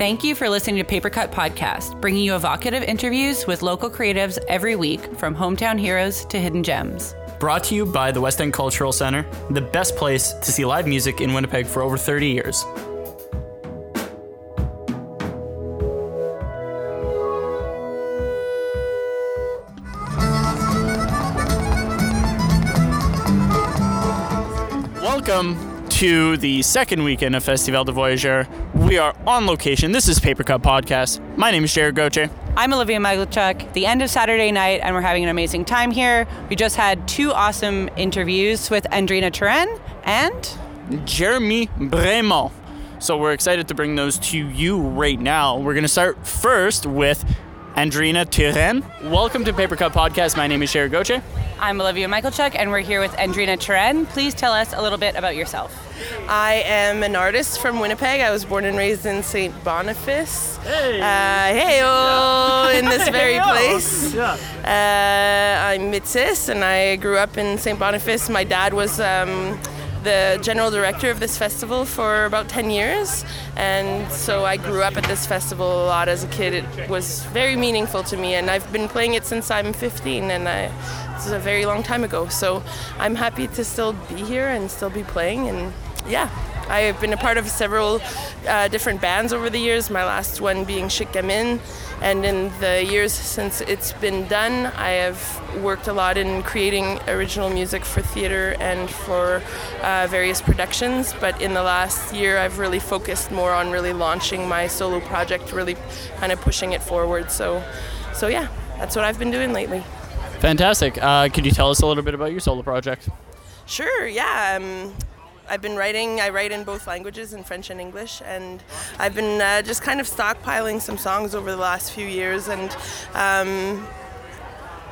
Thank you for listening to Paper Cut Podcast, bringing you evocative interviews with local creatives every week from hometown heroes to hidden gems. Brought to you by the West End Cultural Center, the best place to see live music in Winnipeg for over 30 years. To the second weekend of Festival de Voyageur. We are on location. This is Paper Cut Podcast. My name is Jared Goche. I'm Olivia Michaelchuk. The end of Saturday night, and we're having an amazing time here. We just had two awesome interviews with Andrina Turenne and Jeremy Bremont. So we're excited to bring those to you right now. We're going to start first with Andrina Turenne. Welcome to Paper Cut Podcast. My name is Jared Goche. I'm Olivia Michaelchuk, and we're here with Andrina Turenne. Please tell us a little bit about yourself. I am an artist from Winnipeg. I was born and raised in St. Boniface. Hey. Uh, hey in this very Hey-o. place. Yeah. Uh, I'm Métis and I grew up in St. Boniface. My dad was um, the general director of this festival for about 10 years. And so I grew up at this festival a lot as a kid. It was very meaningful to me, and I've been playing it since I'm 15, and I, this is a very long time ago. So I'm happy to still be here and still be playing. And yeah, I have been a part of several uh, different bands over the years, my last one being Chic Gamine. And in the years since it's been done, I have worked a lot in creating original music for theater and for uh, various productions. But in the last year, I've really focused more on really launching my solo project, really kind of pushing it forward. So, so yeah, that's what I've been doing lately. Fantastic. Uh, could you tell us a little bit about your solo project? Sure, yeah. Um, I've been writing, I write in both languages, in French and English, and I've been uh, just kind of stockpiling some songs over the last few years. And um,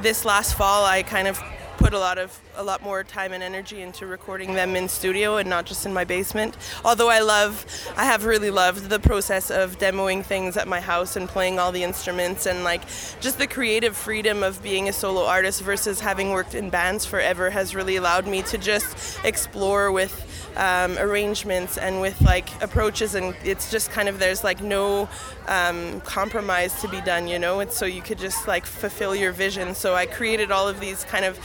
this last fall, I kind of put a lot of a lot more time and energy into recording them in studio and not just in my basement although i love i have really loved the process of demoing things at my house and playing all the instruments and like just the creative freedom of being a solo artist versus having worked in bands forever has really allowed me to just explore with um, arrangements and with like approaches and it's just kind of there's like no um, compromise to be done you know? It's so you could just like fulfill your vision. So i created all of these kind of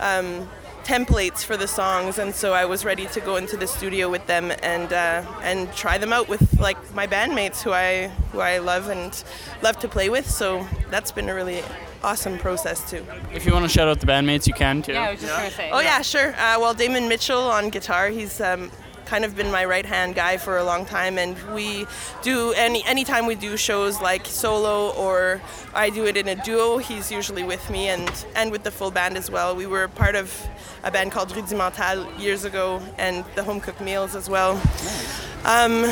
um, templates for the songs and so i was ready to go into the studio with them and uh, and try them out with like my bandmates who i who i love and love to play with. So that's been a really awesome process too If you want to shout out the bandmates, you can too. Yeah, I was just going to say. Oh yeah, sure. Uh, well, Damon Mitchell on guitar. He's um, kind of been my right hand guy for a long time, and we do any anytime we do shows like solo or I do it in a duo. He's usually with me and and with the full band as well. We were part of a band called Rudimental years ago, and the Home Cooked Meals as well. Um,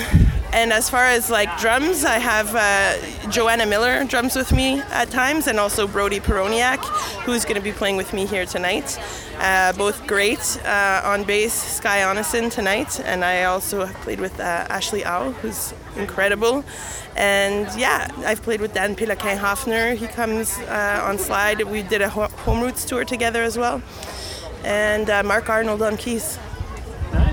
and as far as like drums, I have uh, Joanna Miller drums with me at times, and also Brody Peroniak, who's going to be playing with me here tonight. Uh, both great uh, on bass, Sky Onison tonight, and I also have played with uh, Ashley Au, who's incredible. And yeah, I've played with Dan Pilaquin Hafner. He comes uh, on slide. We did a ho- Home Routes tour together as well. And uh, Mark Arnold on keys.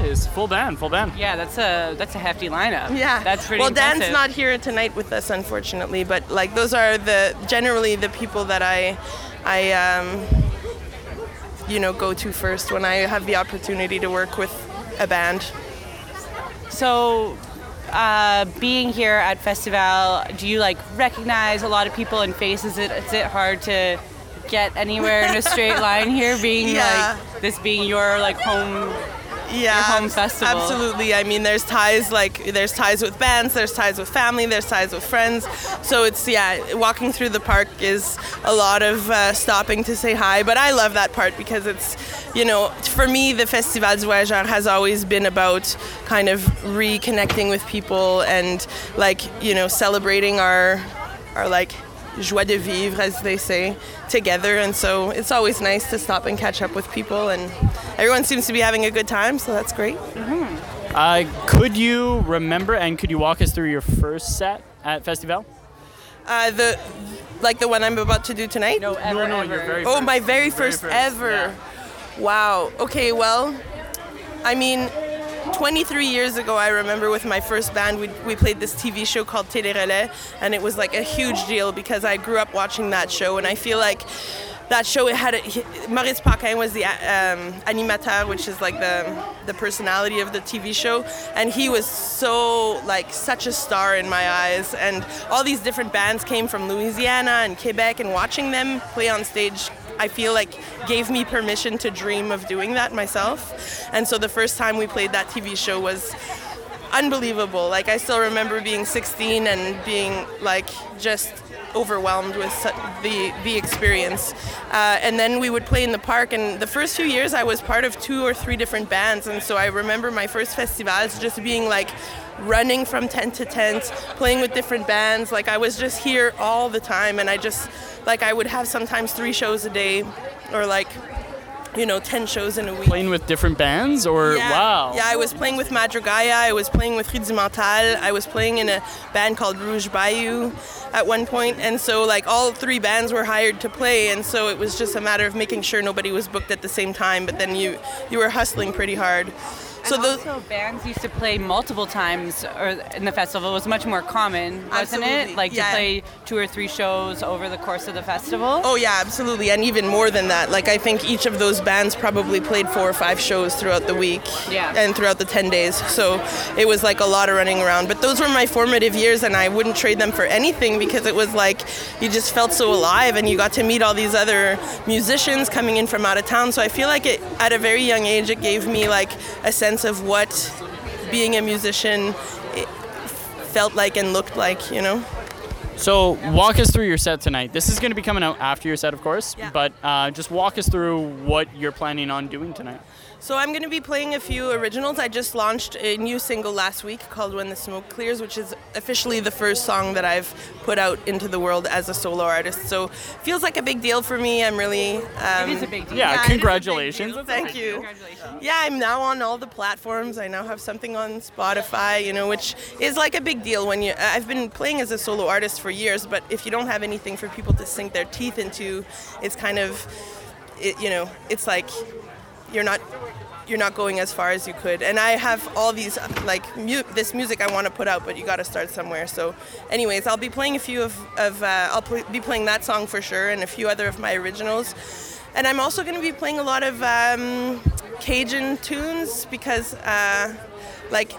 Nice. Full band, full band. Yeah, that's a that's a hefty lineup. Yeah, that's pretty. Well, impressive. Dan's not here tonight with us, unfortunately. But like, those are the generally the people that I, I, um, you know, go to first when I have the opportunity to work with a band. So, uh, being here at Festival, do you like recognize a lot of people and faces? It is it hard to get anywhere in a straight line here? Being Yeah. like this being your like home. Yeah, home festival. Absolutely. I mean, there's ties like there's ties with bands, there's ties with family, there's ties with friends. So it's yeah, walking through the park is a lot of uh, stopping to say hi. But I love that part because it's, you know, for me the Festival du Voyageur has always been about kind of reconnecting with people and like you know celebrating our our like joie de vivre, as they say, together. And so it's always nice to stop and catch up with people. And everyone seems to be having a good time, so that's great. Uh, could you remember and could you walk us through your first set at Festival? Uh, the like the one I'm about to do tonight. No, ever, no, ever. your very Oh, first. my very first, first, ever. yeah. Wow. Okay. Well, I mean, 23 years ago, I remember with my first band, we, we played this TV show called Télé Relais, and it was like a huge deal because I grew up watching that show, and I feel like that show it had a, Maurice Paquin was the um, animateur, which is like the the personality of the TV show, and he was so like such a star in my eyes. And all these different bands came from Louisiana and Quebec, and watching them play on stage. I feel like gave me permission to dream of doing that myself. And so the first time we played that TV show was unbelievable. Like I still remember being 16 and being like just overwhelmed with the the experience. Uh, and then we would play in the park. And the first few years, I was part of two or three different bands. And so I remember my first festivals just being like running from tent to tent, playing with different bands. Like I was just here all the time, and I just like I would have sometimes three shows a day, or like you know, 10 shows in a week. Playing with different bands or yeah. wow? Yeah, I was playing with Madrigaia, I was playing with Rudimental, I was playing in a band called Rouge Bayou at one point, and so like all three bands were hired to play, and so it was just a matter of making sure nobody was booked at the same time, but then you you were hustling pretty hard. So and also bands used to play multiple times or in the festival. It was much more common, wasn't absolutely. it? Like yeah. to play two or three shows over the course of the festival. Oh yeah, absolutely, and even more than that. Like I think each of those bands probably played four or five shows throughout the week. Yeah. And throughout the ten days, so it was like a lot of running around. But those were my formative years, and I wouldn't trade them for anything because it was like you just felt so alive, and you got to meet all these other musicians coming in from out of town. So I feel like it at a very young age, it gave me like a sense of what being a musician felt like and looked like, you know? So walk us through your set tonight. This is going to be coming out after your set, of course, yeah. but uh, just walk us through what you're planning on doing tonight. So I'm going to be playing a few originals. I just launched a new single last week called When the Smoke Clears, which is officially the first song that I've put out into the world as a solo artist. So feels like a big deal for me. I'm really um, it is a big deal. Yeah, yeah congratulations. Thank you. Congratulations. Yeah, I'm now on all the platforms. I now have something on Spotify, you know, which is like a big deal when you I've been playing as a solo artist for years, but if you don't have anything for people to sink their teeth into, it's kind of it, you know, it's like you're not you're not going as far as you could. And I have all these like mu- this music I want to put out, but you got to start somewhere. So, anyways, I'll be playing a few of, of uh, I'll pl- be playing that song for sure, and a few other of my originals. And I'm also going to be playing a lot of um, Cajun tunes because, uh, like.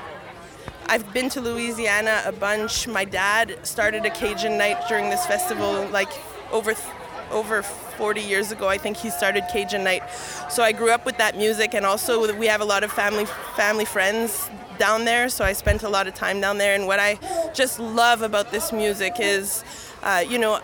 I've been to Louisiana a bunch. My dad started a Cajun night during this festival, like over th- over 40 years ago. I think he started Cajun Night. So I grew up with that music, and also we have a lot of family family friends down there. So I spent a lot of time down there. And what I just love about this music is, uh, you know.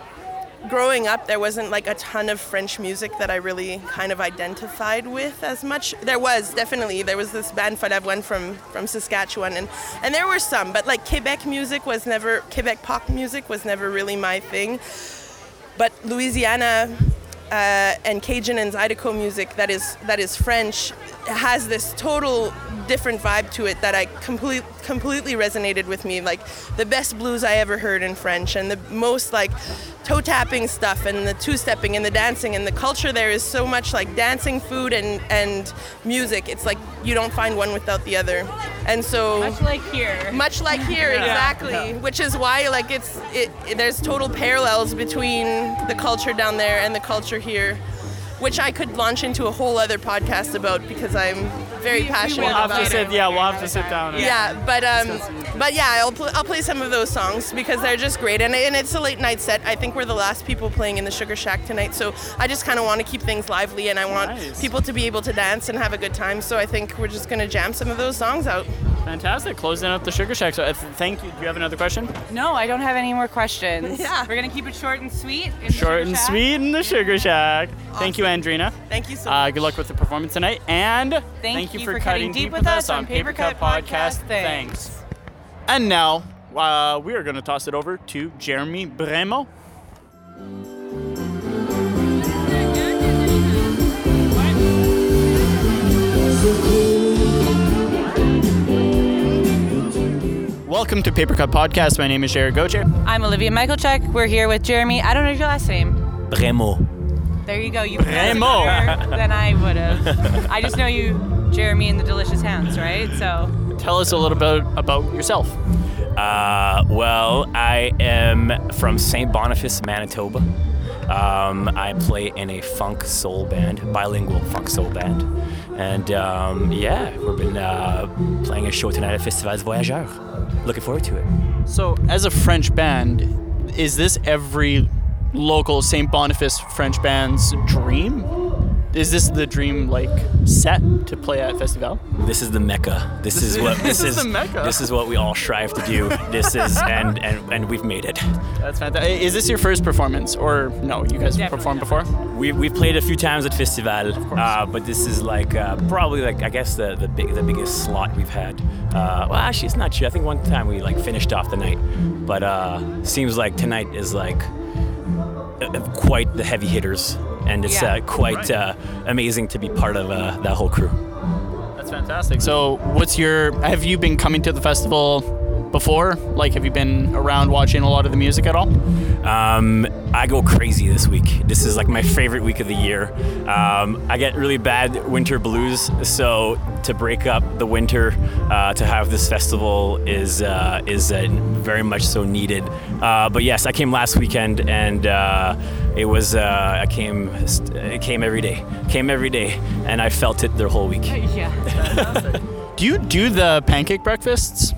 Growing up, there wasn't like a ton of French music that I really kind of identified with as much. There was definitely there was this band Follavoine from from Saskatchewan, and and there were some, but like Quebec music was never Quebec pop music was never really my thing. But Louisiana uh, and Cajun and Zydeco music that is that is French has this total different vibe to it that I complete, completely resonated with me. Like the best blues I ever heard in French, and the most like toe tapping stuff, and the two stepping, and the dancing, and the culture there is so much like dancing, food, and and music. It's like you don't find one without the other, and so much like here. Much like here, Yeah. exactly. Yeah. Which is why like it's it, it- there's total parallels between the culture down there and the culture here. Which I could launch into a whole other podcast about because I'm very We- we passionate will We'll have to it. sit. Yeah, we'll have to sit down. and- Yeah, but um, but yeah, I'll pl- I'll play some of those songs because they're just great, and and it's a late night set. I think we're the last people playing in the Sugar Shack tonight, so I just kind of want to keep things lively, and I want Nice. people to be able to dance and have a good time. So I think we're just gonna jam some of those songs out. Fantastic. Closing up the Sugar Shack. So uh, thank you. Do you have another question? No, I don't have any more questions. Yeah. We're gonna keep it short and sweet. in the Short Sugar and Shack. sweet in the Sugar Shack. Thank you, Andrina. Thank you so Uh, much. good luck with the performance tonight, and Thank you for cutting deep with us on Paper Cut Podcast. Thanks. And now uh, we are going to toss it over to Jeremy Bremo. Welcome to Paper Cut Podcast. My name is Jared Goche. I'm Olivia Michaelchuk. We're here with Jeremy. I don't know your last name. Bremo. There you go. You pronounced it Bremo. better than I would have. I just know you Jeremy and the Delicious Hounds, right? So Tell us a little bit about yourself. Uh, well, I am from St. Boniface, Manitoba. Um, I play in a funk soul band, bilingual funk soul band. And um, yeah, we've been uh, playing a show tonight at Festivals Voyageurs. Looking forward to it. So, as a French band, is this every local St. Boniface French band's dream? Is this the dream like set to play at Festival? This is the mecca. This, is what this this, is the mecca. This is what we all strive to do. This is and and, and we've made it. That's fantastic. Is this your first performance, or no? You guys have Definitely performed before? We we've played a few times at Festival, uh, but this is like uh, probably like I guess the the big the biggest slot we've had. Uh, well, actually, it's not true. I think one time we like finished off the night, but uh, seems like tonight is like uh, quite the heavy hitters, and it's Yeah. uh, quite uh, amazing to be part of uh, that whole crew. That's fantastic. So, what's your? Have you been coming to the festival before? Like, have you been around watching a lot of the music at all? Um, I go crazy this week. This is like my favorite week of the year. Um, I get really bad winter blues, so to break up the winter, uh, to have this festival is uh, is uh, very much so needed. Uh, but yes, I came last weekend, and uh, it was uh, I came it came every day, came every day, and I felt it the whole week. yeah. Do you do the pancake breakfasts?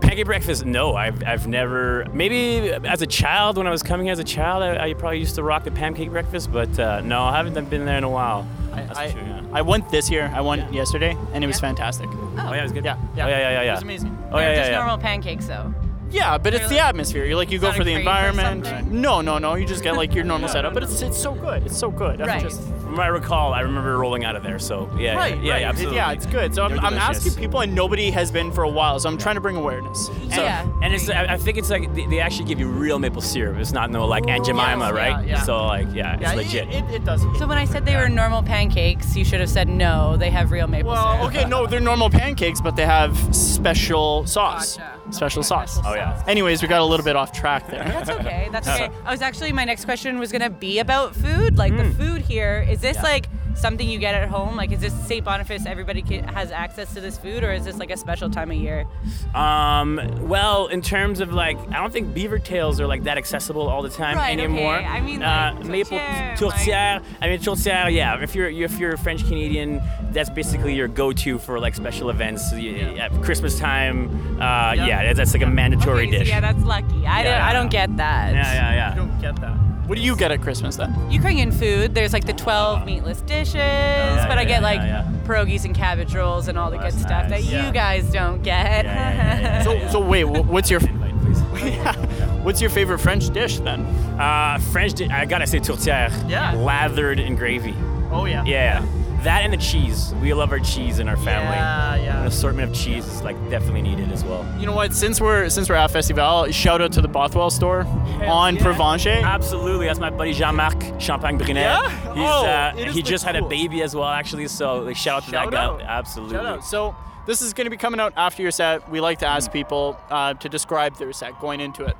Pancake breakfast? No, I've, I've never. Maybe as a child, when I was coming as a child, I, I probably used to rock the pancake breakfast, but uh, no, I haven't been there in a while. That's I, sure, yeah. I went this year. I went yesterday, and it was fantastic. Oh yeah, it was good. Yeah, yeah. Oh yeah, yeah, yeah, yeah. It was amazing. Oh yeah, yeah, just yeah. normal pancakes though. Yeah, but it's Really? the atmosphere. You like you go for the environment. something? No, no, no. You just get like your normal setup, but it's it's so good. It's so good. I'm Right. just- From what I recall, I remember rolling out of there. So yeah, Right, yeah, right. yeah, absolutely. Yeah, it's good. So I'm, They're I'm delicious. asking people, and nobody has been for a while. So I'm trying to bring awareness. So, yeah. And it's, I I think it's like they, they actually give you real maple syrup. It's not no like Aunt Jemima, Yes, right? yeah, yeah. So like, yeah, it's yeah, it- legit. It, it, does. So when I said they were normal pancakes, you should have said no. They have real maple well, syrup. okay, no, they're normal pancakes, but they have special sauce. Gotcha. Special sauce. oh yeah. Anyways, we got a little bit off track there. That's okay. That's okay. I was actually my next question was gonna be about food. Like the hmm. food here, is this like something you get at home? Like is this St. Boniface? Everybody ca- has access to this food, or is this like a special time of year? Um, well, in terms of like, I don't think beaver tails are like that accessible all the time Right, anymore. okay. I mean, uh, maple tourtière, tourtière. I mean, tourtière. Yeah, if you're if you're French Canadian, that's basically your go-to for like special events. So you- At Christmas time, uh, yeah, that's like a mandatory Okay, so dish. yeah, that's lucky. I, don't, Yeah. I don't get that. yeah, yeah, yeah. don't get that. What do you get at Christmas then? Ukrainian food, there's like the 12 meatless dishes, but I yeah, get like yeah, yeah. pierogies and cabbage rolls and all the good that's stuff nice. that Yeah. you guys don't get. Yeah, yeah, yeah, yeah, So, yeah. so wait, what's your what's your favorite French dish then? Uh, French, di- I gotta say tourtière. Yeah. Lathered in gravy. Oh yeah. Yeah. That and the cheese. We love our cheese in our family. Yeah, yeah. An assortment of cheese is like definitely needed as well. You know what? Since we're since we're at Festival, shout out to the Bothwell store on yeah. Provencher. Absolutely, that's my buddy Jean-Marc Champagne Brunet. Yeah? He's, Oh, uh, he the just had a baby as well, actually. So like, shout out to Shout that guy. Absolutely. Shout out. So this is going to be coming out after your set. We like to ask people uh, to describe their set going into it.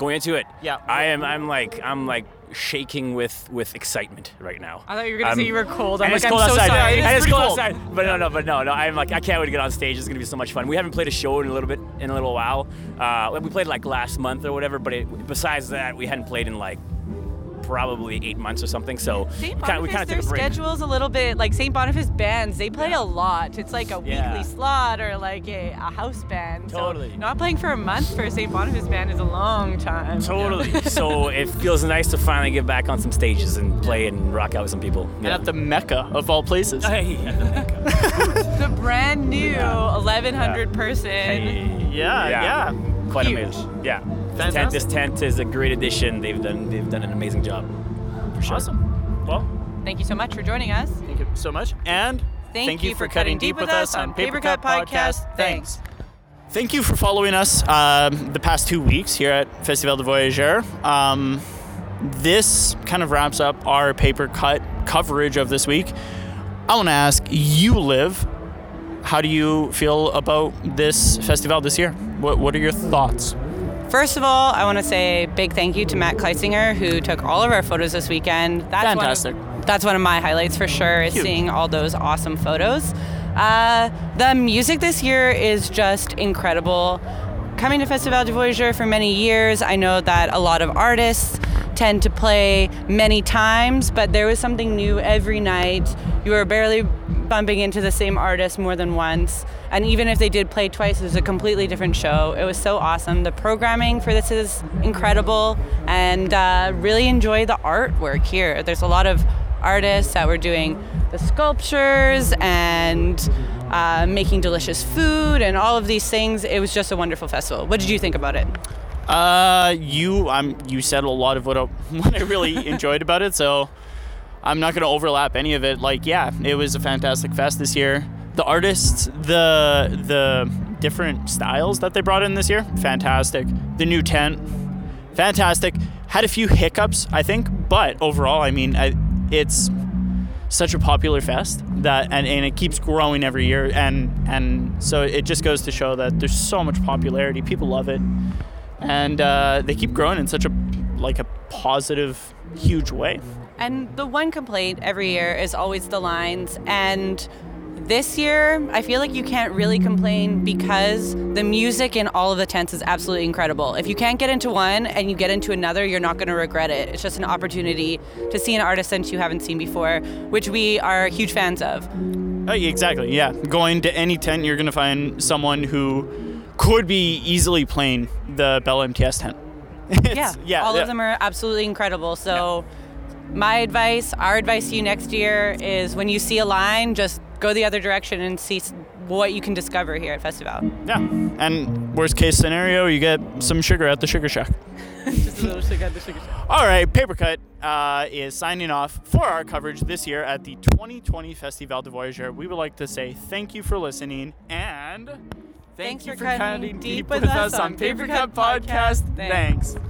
Going into it. Yeah. I am. I'm like. I'm like shaking with with excitement right now. I thought you were gonna I'm- say you were cold. I'm like, it's I'm cold so outside. sorry. It is And it's cold cold. outside. But no, no, but no, no. I'm like, I can't wait to get on stage. It's gonna be so much fun. We haven't played a show in a little bit, in a little while. Uh, we played like last month or whatever. But it, besides that, we hadn't played in like probably eight months or something. So St. we kinda- we kind of their took a break. schedule's a little bit like St. Boniface bands. They play a lot. It's like a Yeah. weekly slot or like a, a house band. Totally. So not playing for a month for a St. Boniface band is a long time. Totally. so it feels nice to finally get back on some stages and play and rock out with some people. And at the Mecca of all places. Hey, at the Mecca. The brand new Yeah. 1100 person. Hey. Yeah, yeah. Quite Huge. amazing. Yeah. This tent, this tent is a great addition. They've done they've done an amazing job. For sure. Awesome. Well, Thank you so much for joining us. thank you so much. And Thank you for cutting deep with us on Paper Cut Podcast. Thanks. Thank you for following us um, the past two weeks here at Festival de Voyageur. Um, this kind of wraps up our paper cut coverage of this week. I want to ask you, Liv, how do you feel about this festival this year? What, what are your thoughts? First of all, I want to say a big thank you to Matt Kleisinger, who took all of our photos this weekend. That's Fantastic. One of, that's one of my highlights for sure is Cute. seeing all those awesome photos. Uh, the music this year is just incredible. Coming to Festival de Voyageur for many years, I know that a lot of artists tend to play many times, but there was something new every night. You were barely bumping into the same artist more than once. And even if they did play twice, it was a completely different show. It was so awesome. The programming for this is incredible, and uh, really enjoy the artwork here. There's a lot of artists that were doing the sculptures and uh, making delicious food and all of these things. It was just a wonderful festival. What did you think about it? Uh, you, I'm, you said a lot of what I, what I really enjoyed about it, so I'm not going to overlap any of it. Like, yeah, it was a fantastic fest this year. The artists, the the different styles that they brought in this year, fantastic. The new tent, fantastic. Had a few hiccups, I think, but overall, I mean, I, it's such a popular fest that and, and it keeps growing every year and and so it just goes to show that there's so much popularity people love it and uh, they keep growing in such a like a positive huge way And the one complaint every year is always the lines. And this year, I feel like you can't really complain because the music in all of the tents is absolutely incredible. If you can't get into one and you get into another, you're not going to regret it. It's just an opportunity to see an artist that you haven't seen before, which we are huge fans of. Uh, exactly yeah going to any tent you're going to find someone who could be easily playing the bell mts tent yeah, yeah all yeah. of them are absolutely incredible. So, my advice, our advice to you next year is when you see a line, just go the other direction and see what you can discover here at Festival. yeah and worst case scenario you get some sugar at the sugar shack just a little sugar at the sugar shack. All right, Papercut uh, is signing off for our coverage this year at the 2020 Festival de Voyageur. We would like to say thank you for listening and thank Thanks you for for cutting cutting deep deep with with us us on on Paper Papercut Cut Podcast. Podcast. Thanks. Thanks.